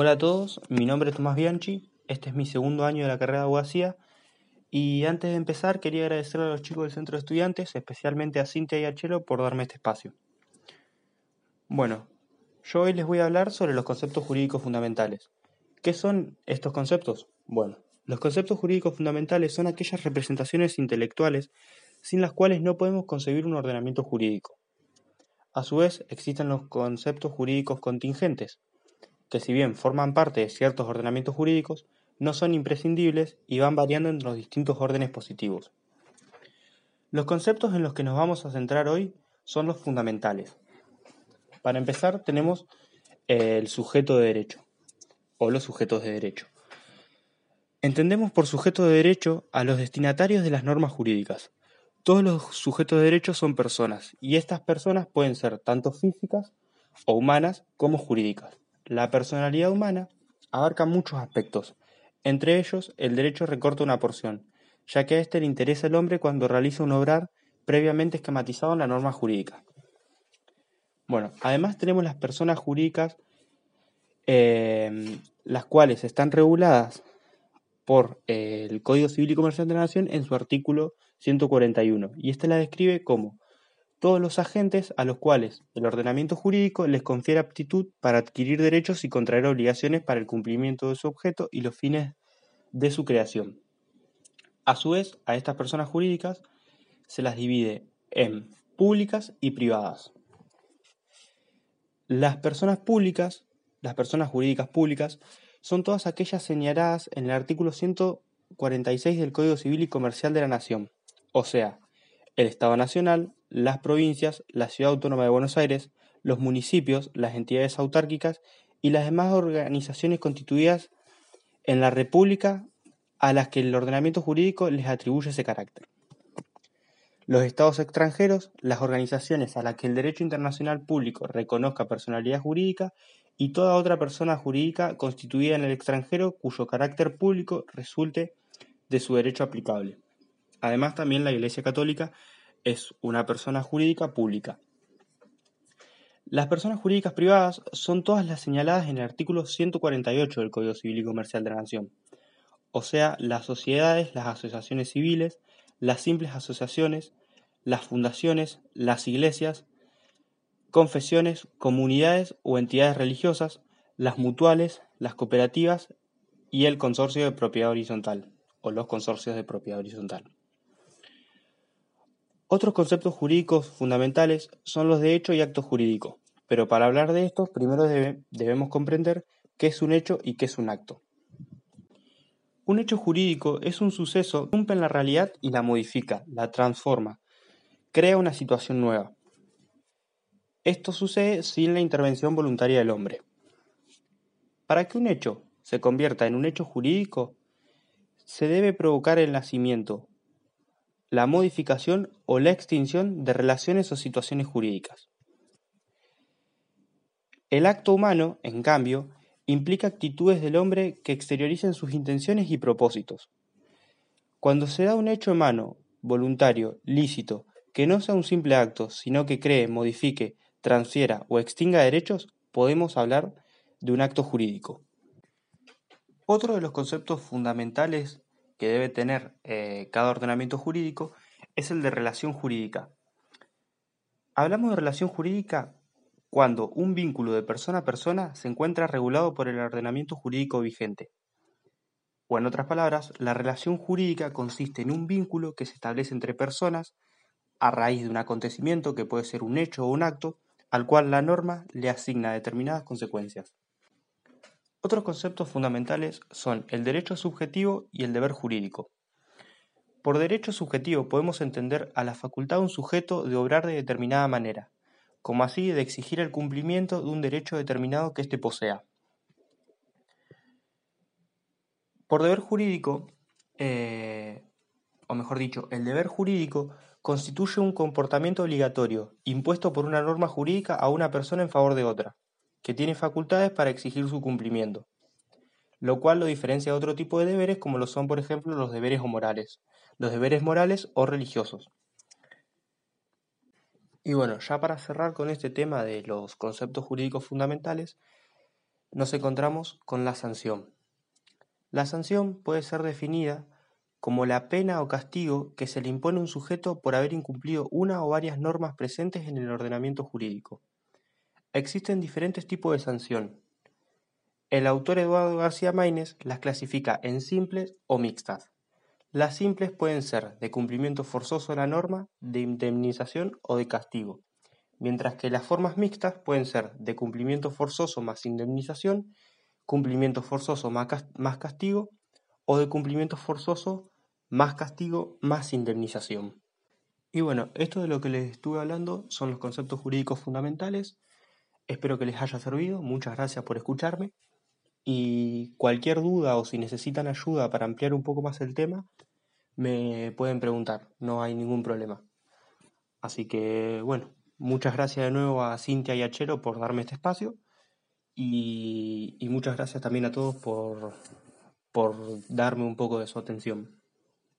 Hola a todos, mi nombre es Tomás Bianchi, este es mi segundo año de la carrera de abogacía y antes de empezar quería agradecer a los chicos del centro de estudiantes, especialmente a Cintia y a Chelo por darme este espacio. Bueno, yo hoy les voy a hablar sobre los conceptos jurídicos fundamentales. ¿Qué son estos conceptos? Bueno, los conceptos jurídicos fundamentales son aquellas representaciones intelectuales sin las cuales no podemos concebir un ordenamiento jurídico. A su vez, existen los conceptos jurídicos contingentes, que si bien forman parte de ciertos ordenamientos jurídicos, no son imprescindibles y van variando entre los distintos órdenes positivos. Los conceptos en los que nos vamos a centrar hoy son los fundamentales. Para empezar tenemos el sujeto de derecho o los sujetos de derecho. Entendemos por sujeto de derecho a los destinatarios de las normas jurídicas. Todos los sujetos de derecho son personas y estas personas pueden ser tanto físicas o humanas como jurídicas. La personalidad humana abarca muchos aspectos, entre ellos el derecho recorta una porción, ya que a éste le interesa el hombre cuando realiza un obrar previamente esquematizado en la norma jurídica. Bueno, además tenemos las personas jurídicas, eh, las cuales están reguladas por el Código Civil y Comercial de la Nación en su artículo 141, y este la describe como todos los agentes a los cuales el ordenamiento jurídico les confiere aptitud para adquirir derechos y contraer obligaciones para el cumplimiento de su objeto y los fines de su creación. A su vez, a estas personas jurídicas se las divide en públicas y privadas. Las personas públicas, las personas jurídicas públicas, son todas aquellas señaladas en el artículo 146 del Código Civil y Comercial de la Nación, o sea, el Estado Nacional, las provincias, la Ciudad Autónoma de Buenos Aires, los municipios, las entidades autárquicas y las demás organizaciones constituidas en la República a las que el ordenamiento jurídico les atribuye ese carácter. Los estados extranjeros, las organizaciones a las que el derecho internacional público reconozca personalidad jurídica y toda otra persona jurídica constituida en el extranjero cuyo carácter público resulte de su derecho aplicable. Además, también la Iglesia Católica es una persona jurídica pública. Las personas jurídicas privadas son todas las señaladas en el artículo 148 del Código Civil y Comercial de la Nación, o sea, las sociedades, las asociaciones civiles, las simples asociaciones, las fundaciones, las iglesias, confesiones, comunidades o entidades religiosas, las mutuales, las cooperativas y el consorcio de propiedad horizontal o los consorcios de propiedad horizontal. Otros conceptos jurídicos fundamentales son los de hecho y acto jurídico, pero para hablar de estos primero debemos comprender qué es un hecho y qué es un acto. Un hecho jurídico es un suceso que cumple en la realidad y la modifica, la transforma, crea una situación nueva. Esto sucede sin la intervención voluntaria del hombre. Para que un hecho se convierta en un hecho jurídico, se debe provocar el nacimiento, la modificación o la extinción de relaciones o situaciones jurídicas. El acto humano, en cambio, implica actitudes del hombre que exterioricen sus intenciones y propósitos. Cuando se da un hecho humano, voluntario, lícito, que no sea un simple acto, sino que cree, modifique, transfiera o extinga derechos, podemos hablar de un acto jurídico. Otro de los conceptos fundamentales que debe tener eh, cada ordenamiento jurídico es el de relación jurídica. Hablamos de relación jurídica cuando un vínculo de persona a persona se encuentra regulado por el ordenamiento jurídico vigente. O en otras palabras, la relación jurídica consiste en un vínculo que se establece entre personas a raíz de un acontecimiento que puede ser un hecho o un acto al cual la norma le asigna determinadas consecuencias. Otros conceptos fundamentales son el derecho subjetivo y el deber jurídico. Por derecho subjetivo podemos entender a la facultad de un sujeto de obrar de determinada manera, como así de exigir el cumplimiento de un derecho determinado que éste posea. Por deber jurídico, eh, o mejor dicho, el deber jurídico constituye un comportamiento obligatorio impuesto por una norma jurídica a una persona en favor de otra que tiene facultades para exigir su cumplimiento, lo cual lo diferencia de otro tipo de deberes como lo son, por ejemplo, los deberes o morales, los deberes morales o religiosos. Y bueno, ya para cerrar con este tema de los conceptos jurídicos fundamentales, nos encontramos con la sanción. La sanción puede ser definida como la pena o castigo que se le impone a un sujeto por haber incumplido una o varias normas presentes en el ordenamiento jurídico. Existen diferentes tipos de sanción. El autor Eduardo García Maínez las clasifica en simples o mixtas. Las simples pueden ser de cumplimiento forzoso de la norma, de indemnización o de castigo, mientras que las formas mixtas pueden ser de cumplimiento forzoso más indemnización, cumplimiento forzoso más castigo o de cumplimiento forzoso más castigo más indemnización. Y bueno, esto de lo que les estuve hablando son los conceptos jurídicos fundamentales. Espero que les haya servido. Muchas gracias por escucharme. Y cualquier duda o si necesitan ayuda para ampliar un poco más el tema, me pueden preguntar. No hay ningún problema. Así que bueno, muchas gracias de nuevo a Cintia y a Chelo por darme este espacio. Y, y muchas gracias también a todos por, por darme un poco de su atención.